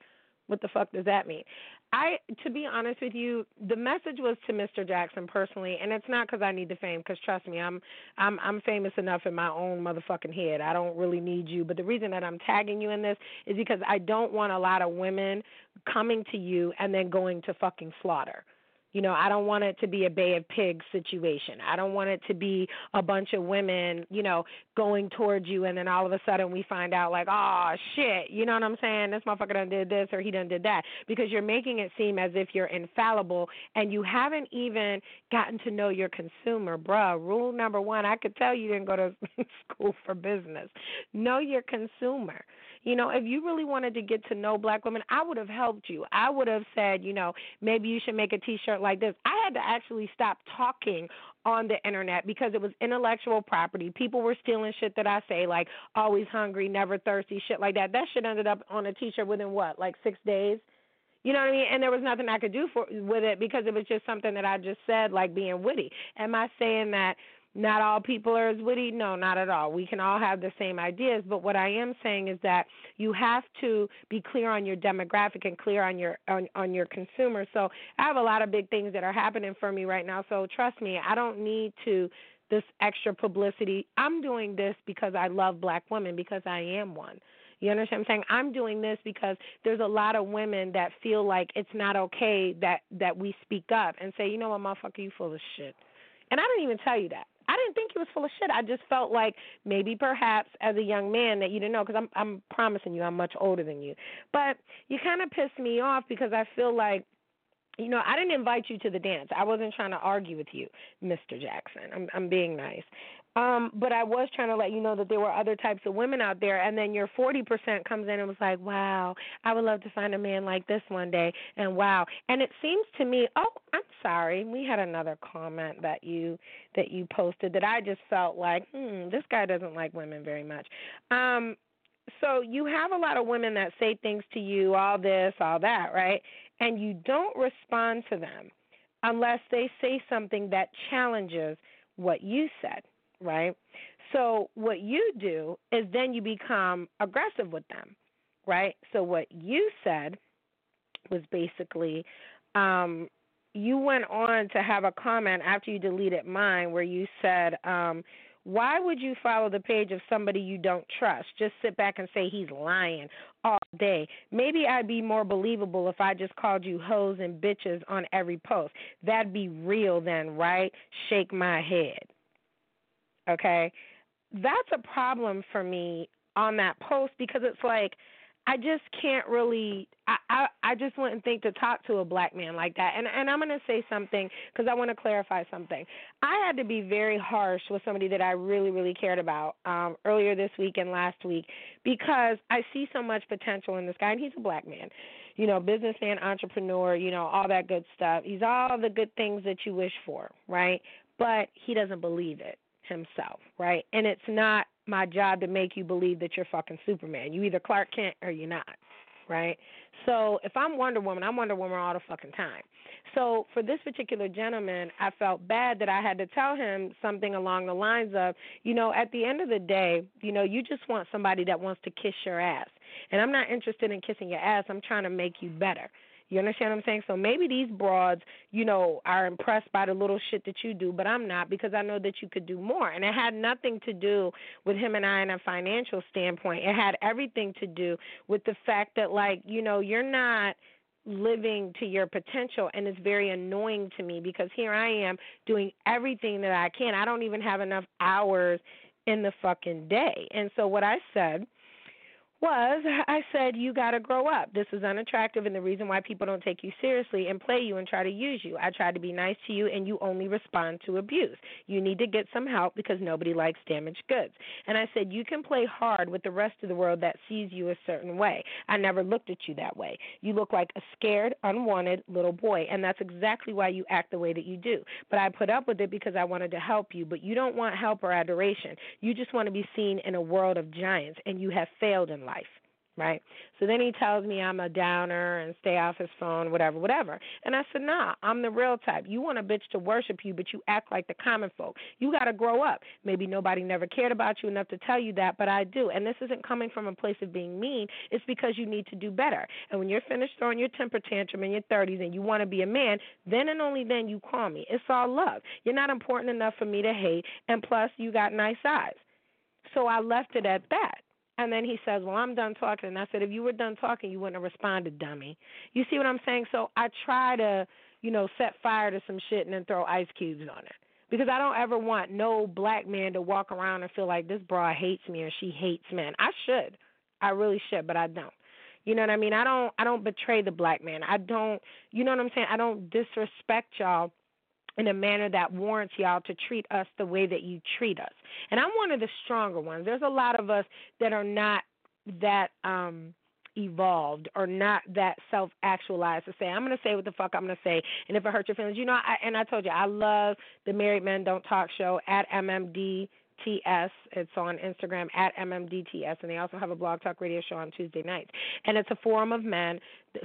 What the fuck does that mean? I, to be honest with you, the message was to Mr. Jaxn personally, and it's not because I need the fame. Because trust me, I'm, I'm, I'm famous enough in my own motherfucking head. I don't really need you. But the reason that I'm tagging you in this is because I don't want a lot of women coming to you and then going to fucking slaughter. You know, I don't want it to be a Bay of Pigs situation. I don't want it to be a bunch of women, you know, going towards you and then all of a sudden we find out like, oh shit, you know what I'm saying? This motherfucker done did this or he done did that. Because you're making it seem as if you're infallible and you haven't even gotten to know your consumer, bruh. Rule number one, I could tell you didn't go to school for business. Know your consumer. You know, if you really wanted to get to know black women, I would have helped you. I would have said, you know, maybe you should make a t shirt like this. I had to actually stop talking on the internet because it was intellectual property. People were stealing shit that I say, like always hungry, never thirsty, shit like that. That shit ended up on a t shirt within what, like six days? You know what I mean? And there was nothing I could do for with it because it was just something that I just said, like being witty. Am I saying that not all people are as witty. No, not at all. We can all have the same ideas, but what I am saying is that you have to be clear on your demographic and clear on your on, on your consumer. So I have a lot of big things that are happening for me right now. So trust me, I don't need to this extra publicity. I'm doing this because I love black women because I am one. You understand what I'm saying? I'm doing this because there's a lot of women that feel like it's not okay that that we speak up and say, you know what, motherfucker, you full of shit. And I didn't even tell you that. I didn't think he was full of shit. I just felt like maybe perhaps as a young man that you didn't know because I'm I'm promising you I'm much older than you. But you kind of pissed me off because I feel like you know, I didn't invite you to the dance. I wasn't trying to argue with you, Mr. Jaxn. I'm I'm being nice. Um, but I was trying to let you know that there were other types of women out there, and then your 40% comes in and was like, wow, I would love to find a man like this one day, and wow. And it seems to me, oh, I'm sorry, we had another comment that you that you posted that I just felt like, hmm, this guy doesn't like women very much. Um, so you have a lot of women that say things to you, all this, all that, right? And you don't respond to them unless they say something that challenges what you said right? So what you do is then you become aggressive with them, right? So what you said was basically um you went on to have a comment after you deleted mine where you said um why would you follow the page of somebody you don't trust? Just sit back and say he's lying all day. Maybe I'd be more believable if I just called you hoes and bitches on every post. That'd be real then, right? Shake my head. Okay? That's a problem for me on that post because it's like I just can't really I I, I just wouldn't think to talk to a black man like that. And and I'm going to say something cuz I want to clarify something. I had to be very harsh with somebody that I really really cared about um earlier this week and last week because I see so much potential in this guy and he's a black man. You know, businessman, entrepreneur, you know, all that good stuff. He's all the good things that you wish for, right? But he doesn't believe it himself, right? And it's not my job to make you believe that you're fucking Superman. You either Clark Kent or you're not, right? So if I'm Wonder Woman, I'm Wonder Woman all the fucking time. So for this particular gentleman, I felt bad that I had to tell him something along the lines of, you know, at the end of the day, you know, you just want somebody that wants to kiss your ass. And I'm not interested in kissing your ass. I'm trying to make you better. You understand what I'm saying? So maybe these broads, you know, are impressed by the little shit that you do, but I'm not because I know that you could do more. And it had nothing to do with him and I in a financial standpoint. It had everything to do with the fact that like, you know, you're not living to your potential and it's very annoying to me because here I am doing everything that I can. I don't even have enough hours in the fucking day. And so what I said was I said, You got to grow up. This is unattractive, and the reason why people don't take you seriously and play you and try to use you. I tried to be nice to you, and you only respond to abuse. You need to get some help because nobody likes damaged goods. And I said, You can play hard with the rest of the world that sees you a certain way. I never looked at you that way. You look like a scared, unwanted little boy, and that's exactly why you act the way that you do. But I put up with it because I wanted to help you, but you don't want help or adoration. You just want to be seen in a world of giants, and you have failed in life right? So then he tells me I'm a downer and stay off his phone, whatever, whatever. And I said, Nah, I'm the real type. You want a bitch to worship you, but you act like the common folk. You got to grow up. Maybe nobody never cared about you enough to tell you that, but I do. And this isn't coming from a place of being mean. It's because you need to do better. And when you're finished throwing your temper tantrum in your 30s and you want to be a man, then and only then you call me. It's all love. You're not important enough for me to hate, and plus, you got nice eyes. So I left it at that. And then he says, Well, I'm done talking. And I said, If you were done talking, you wouldn't have responded, dummy. You see what I'm saying? So I try to, you know, set fire to some shit and then throw ice cubes on it. Because I don't ever want no black man to walk around and feel like this broad hates me or she hates men. I should. I really should, but I don't. You know what I mean? I don't I don't betray the black man. I don't you know what I'm saying? I don't disrespect y'all in a manner that warrants y'all to treat us the way that you treat us. And I'm one of the stronger ones. There's a lot of us that are not that um evolved or not that self actualized to say I'm to say what the fuck I'm to say and if it hurts your feelings you know I, and I told you I love the Married Men Don't Talk show at MMD TS. It's on Instagram at MMDTS, and they also have a blog talk radio show on Tuesday nights. And it's a forum of men.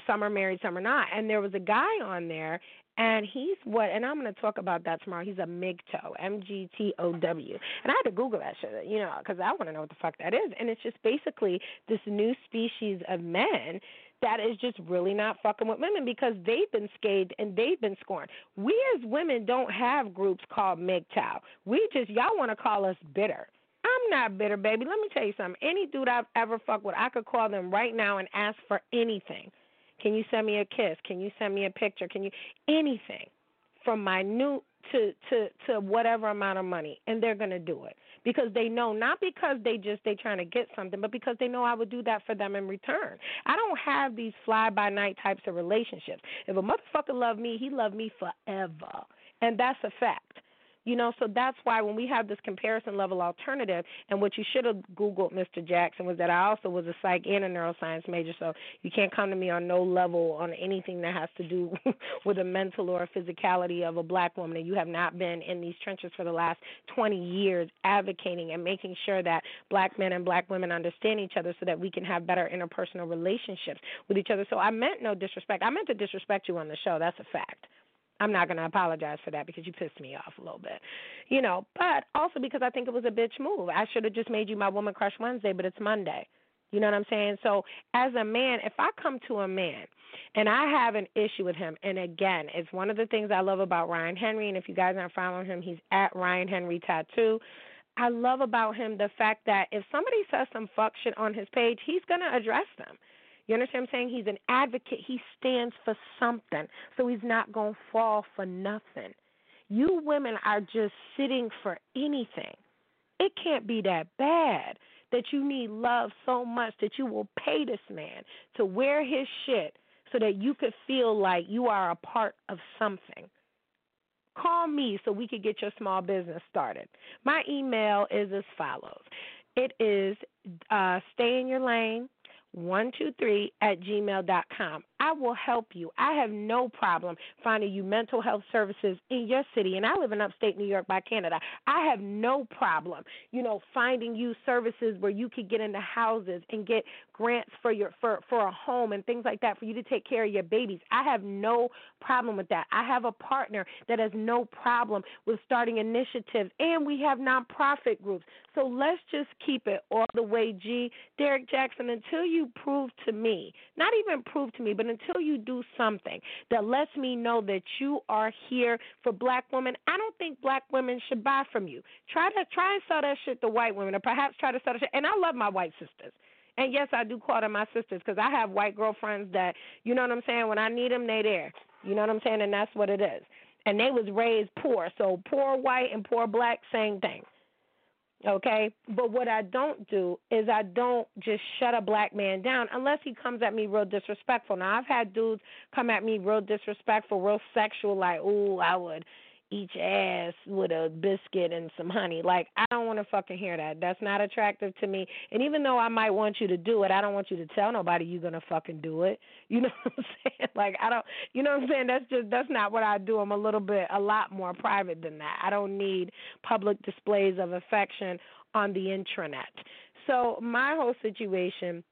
Some are married, some are not. And there was a guy on there, and he's what, and I'm going to talk about that tomorrow. He's a MGTOW, M G T O W. And I had to Google that shit, you know, because I want to know what the fuck that is. And it's just basically this new species of men that is just really not fucking with women because they've been scathed and they've been scorned. We as women don't have groups called MGTOW. We just, y'all want to call us bitter. I'm not bitter, baby. Let me tell you something. Any dude I've ever fucked with, I could call them right now and ask for anything can you send me a kiss? Can you send me a picture? Can you anything from minute to to to whatever amount of money and they're going to do it because they know not because they just they trying to get something but because they know I would do that for them in return. I don't have these fly by night types of relationships. If a motherfucker love me, he love me forever. And that's a fact. You know, so that's why when we have this comparison level alternative, and what you should have Googled, Mr. Jaxn, was that I also was a psych and a neuroscience major, so you can't come to me on no level on anything that has to do with a mental or a physicality of a black woman, and you have not been in these trenches for the last 20 years advocating and making sure that black men and black women understand each other so that we can have better interpersonal relationships with each other. So I meant no disrespect. I meant to disrespect you on the show. That's a fact. I'm not going to apologize for that because you pissed me off a little bit, you know. But also because I think it was a bitch move. I should have just made you my woman crush Wednesday, but it's Monday. You know what I'm saying? So as a man, if I come to a man and I have an issue with him, and again, it's one of the things I love about Ryan Henry. And if you guys aren't following him, he's at Ryan Henry Tattoo. I love about him the fact that if somebody says some fuck shit on his page, he's gonna address them. You understand what I'm saying? He's an advocate. He stands for something. So he's not going to fall for nothing. You women are just sitting for anything. It can't be that bad that you need love so much that you will pay this man to wear his shit so that you could feel like you are a part of something. Call me so we could get your small business started. My email is as follows. It is uh, stay in your lane 123 at gmail dot com. I will help you. I have no problem finding you mental health services in your city, and I live in upstate New York by Canada. I have no problem, you know, finding you services where you could get into houses and get grants for your for for a home and things like that for you to take care of your babies. I have no problem with that. I have a partner that has no problem with starting initiatives, and we have nonprofit groups. So let's just keep it all the way G. Derrick Jaxn until you prove to me, not even prove to me, but until you do something that lets me know that you are here for black women, I don't think black women should buy from you. Try to try and sell that shit to white women, or perhaps try to sell that shit. And I love my white sisters. And yes, I do call them my sisters because I have white girlfriends that, you know what I'm saying. When I need them, they there. You know what I'm saying, and that's what it is. And they was raised poor, so poor white and poor black, same thing. Okay? But what I don't do is I don't just shut a black man down unless he comes at me real disrespectful. Now, I've had dudes come at me real disrespectful, real sexual, like, ooh, I would your ass with a biscuit and some honey. Like I don't want to fucking hear that. That's not attractive to me. And even though I might want you to do it, I don't want you to tell nobody you're gonna fucking do it. You know what I'm saying? Like I don't. You know what I'm saying? That's just that's not what I do. I'm a little bit a lot more private than that. I don't need public displays of affection on the intranet. So my whole situation.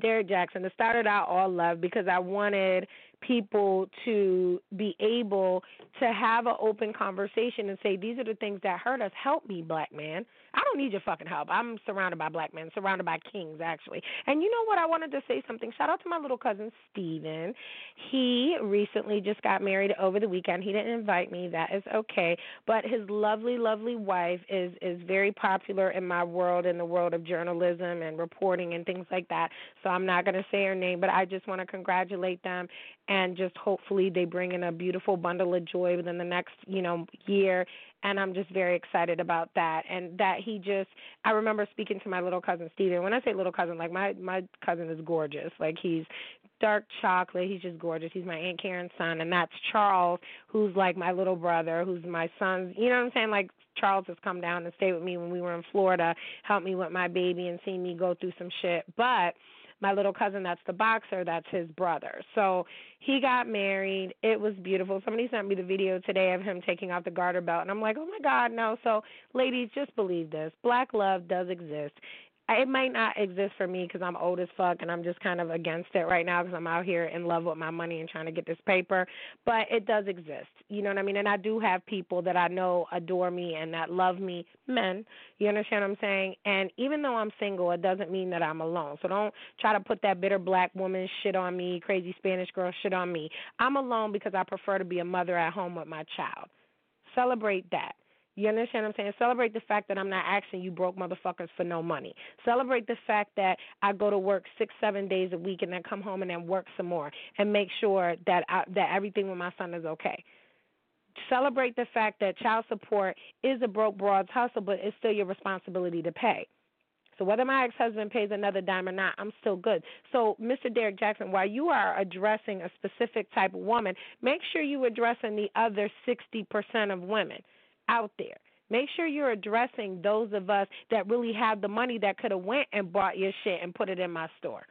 Derrick Jaxn. It started out all love because I wanted people to be able to have an open conversation and say, These are the things that hurt us. Help me, black man. I don't need your fucking help. I'm surrounded by black men, surrounded by kings, actually. And you know what? I wanted to say something. Shout out to my little cousin, Steven. He recently just got married over the weekend. He didn't invite me. That is okay. But his lovely, lovely wife is, is very popular in my world, in the world of journalism and reporting and things like that. So I'm not going to say her name, but I just want to congratulate them and just hopefully they bring in a beautiful bundle of joy within the next you know year. And i'm just very excited about that. And that he just i remember speaking to my little cousin steven. When i say little cousin like my my cousin is gorgeous. Like he's dark chocolate. He's just gorgeous. He's my aunt karen's son. And that's charles who's like my little brother who's my son's you know what i'm saying? Like Charles has come down and stayed with me when we were in Florida, helped me with my baby and seen me go through some shit. But my little cousin that's the boxer, that's his brother. So he got married. It was beautiful. Somebody sent me the video today of him taking off the garter belt, and I'm like, oh my God, no. So, ladies, just believe this black love does exist it might not exist for me because I'm old as fuck and I'm just kind of against it right now because I'm out here in love with my money and trying to get this paper. But it does exist. You know what I mean? And I do have people that I know adore me and that love me, men. You understand what I'm saying? And even though I'm single, it doesn't mean that I'm alone. So don't try to put that bitter black woman shit on me, crazy Spanish girl shit on me. I'm alone because I prefer to be a mother at home with my child. Celebrate that. You understand what I'm saying? Celebrate the fact that I'm not asking you broke motherfuckers for no money. Celebrate the fact that I go to work six, seven days a week and then come home and then work some more and make sure that I, that everything with my son is okay. Celebrate the fact that child support is a broke broad's hustle, but it's still your responsibility to pay. So whether my ex-husband pays another dime or not, I'm still good. So, Mr. Derrick Jaxn, while you are addressing a specific type of woman, make sure you are addressing the other 60% of women out there. Make sure you're addressing those of us that really have the money that could have went and bought your shit and put it in my store.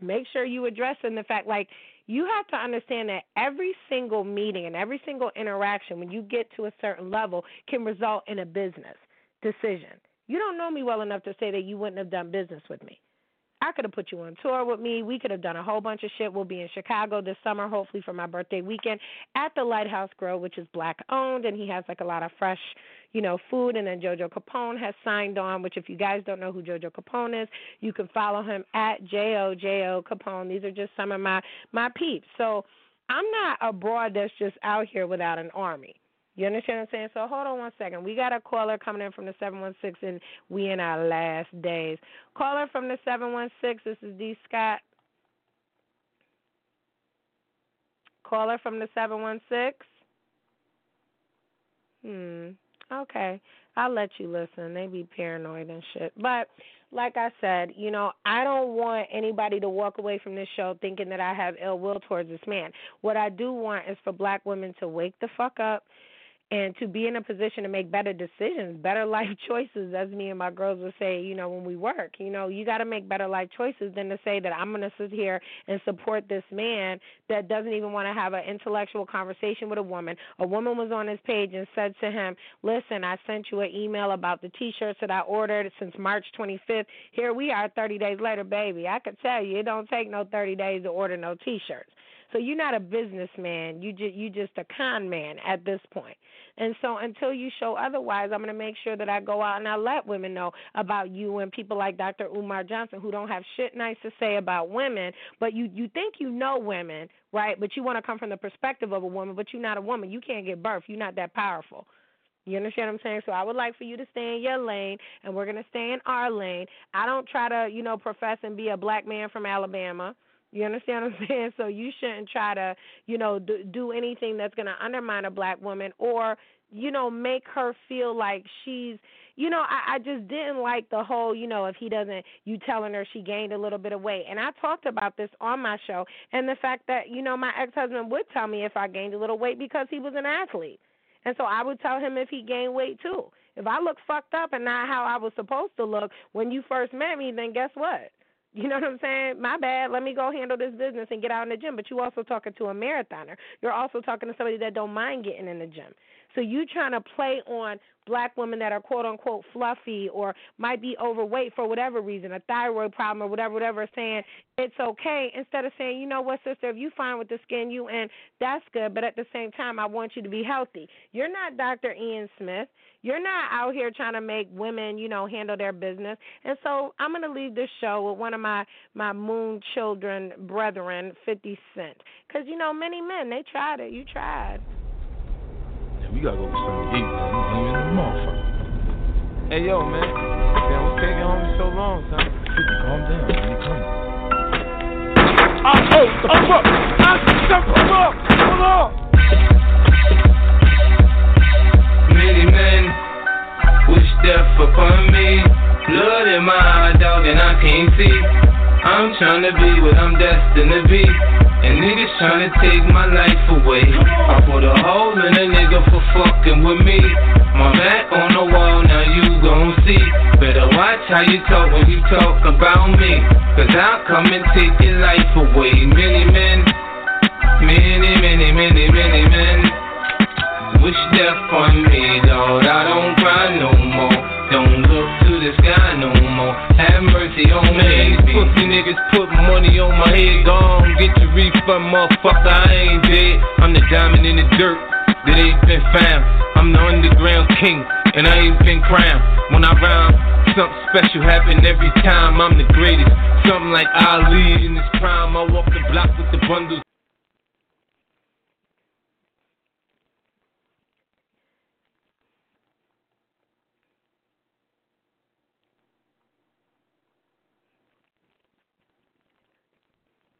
Make sure you address addressing the fact like you have to understand that every single meeting and every single interaction when you get to a certain level can result in a business decision. You don't know me well enough to say that you wouldn't have done business with me. I could have put you on tour with me. We could have done a whole bunch of shit. We'll be in Chicago this summer, hopefully for my birthday weekend at the Lighthouse Grill, which is black owned, and he has like a lot of fresh, you know, food. And then Jojo Capone has signed on. Which, if you guys don't know who Jojo Capone is, you can follow him at J O J O Capone. These are just some of my my peeps. So I'm not a broad that's just out here without an army. You understand what I'm saying? So hold on one second. We got a caller coming in from the 716, and we in our last days. Caller from the 716, this is D. Scott. Caller from the 716. Hmm. Okay. I'll let you listen. They be paranoid and shit. But like I said, you know, I don't want anybody to walk away from this show thinking that I have ill will towards this man. What I do want is for black women to wake the fuck up and to be in a position to make better decisions, better life choices, as me and my girls would say, you know, when we work. You know, you got to make better life choices than to say that I'm going to sit here and support this man that doesn't even want to have an intellectual conversation with a woman. A woman was on his page and said to him, Listen, I sent you an email about the t shirts that I ordered since March 25th. Here we are 30 days later, baby. I could tell you, it don't take no 30 days to order no t shirts. So you're not a businessman. You just you just a con man at this point. And so until you show otherwise, I'm going to make sure that I go out and I let women know about you and people like Dr. Umar Johnson who don't have shit nice to say about women, but you you think you know women, right? But you want to come from the perspective of a woman, but you're not a woman. You can't get birth. You're not that powerful. You understand what I'm saying? So I would like for you to stay in your lane, and we're gonna stay in our lane. I don't try to, you know, profess and be a black man from Alabama. You understand what I'm saying? So you shouldn't try to, you know, do, do anything that's going to undermine a black woman or, you know, make her feel like she's, you know, I, I just didn't like the whole, you know, if he doesn't, you telling her she gained a little bit of weight. And I talked about this on my show and the fact that, you know, my ex husband would tell me if I gained a little weight because he was an athlete. And so I would tell him if he gained weight too. If I look fucked up and not how I was supposed to look when you first met me, then guess what? You know what I'm saying? My bad. Let me go handle this business and get out in the gym. But you also talking to a marathoner. You're also talking to somebody that don't mind getting in the gym. So you trying to play on black women that are quote unquote fluffy or might be overweight for whatever reason, a thyroid problem or whatever, whatever, saying it's okay instead of saying, you know what, sister, if you fine with the skin you in, that's good. But at the same time, I want you to be healthy. You're not Dr. Ian Smith. You're not out here trying to make women, you know, handle their business. And so I'm going to leave this show with one of my my moon children brethren, 50 Cent, because you know many men they tried it. You tried. Yeah, we gotta go get something to eat, bro. I'm in the motherfucker. Hey, yo, man. Damn, what's taking homie so long, son? 50, calm down. When you coming? Oh, oh, oh, up. Ah, I'm up. Hold on. Many men wish death upon me. Blood in my eye, dog, and I can't see. I'm trying to be what I'm destined to be. And niggas trying to take my life away. I put a hole in a nigga for fucking with me. My back on the wall, now you gon' see. Better watch how you talk when you talk about me. Cause I'll come and take your life away. Many men, many, many, many, many men. Wish death on me, Lord. I don't cry no Have mercy on me. Pussy niggas put money on my head. Gone, get your refund, motherfucker. I ain't dead. I'm the diamond in the dirt that ain't been found. I'm the underground king, and I ain't been crowned. When I rhyme, something special happen every time. I'm the greatest. Something like Ali in his prime. I walk the block with the bundles.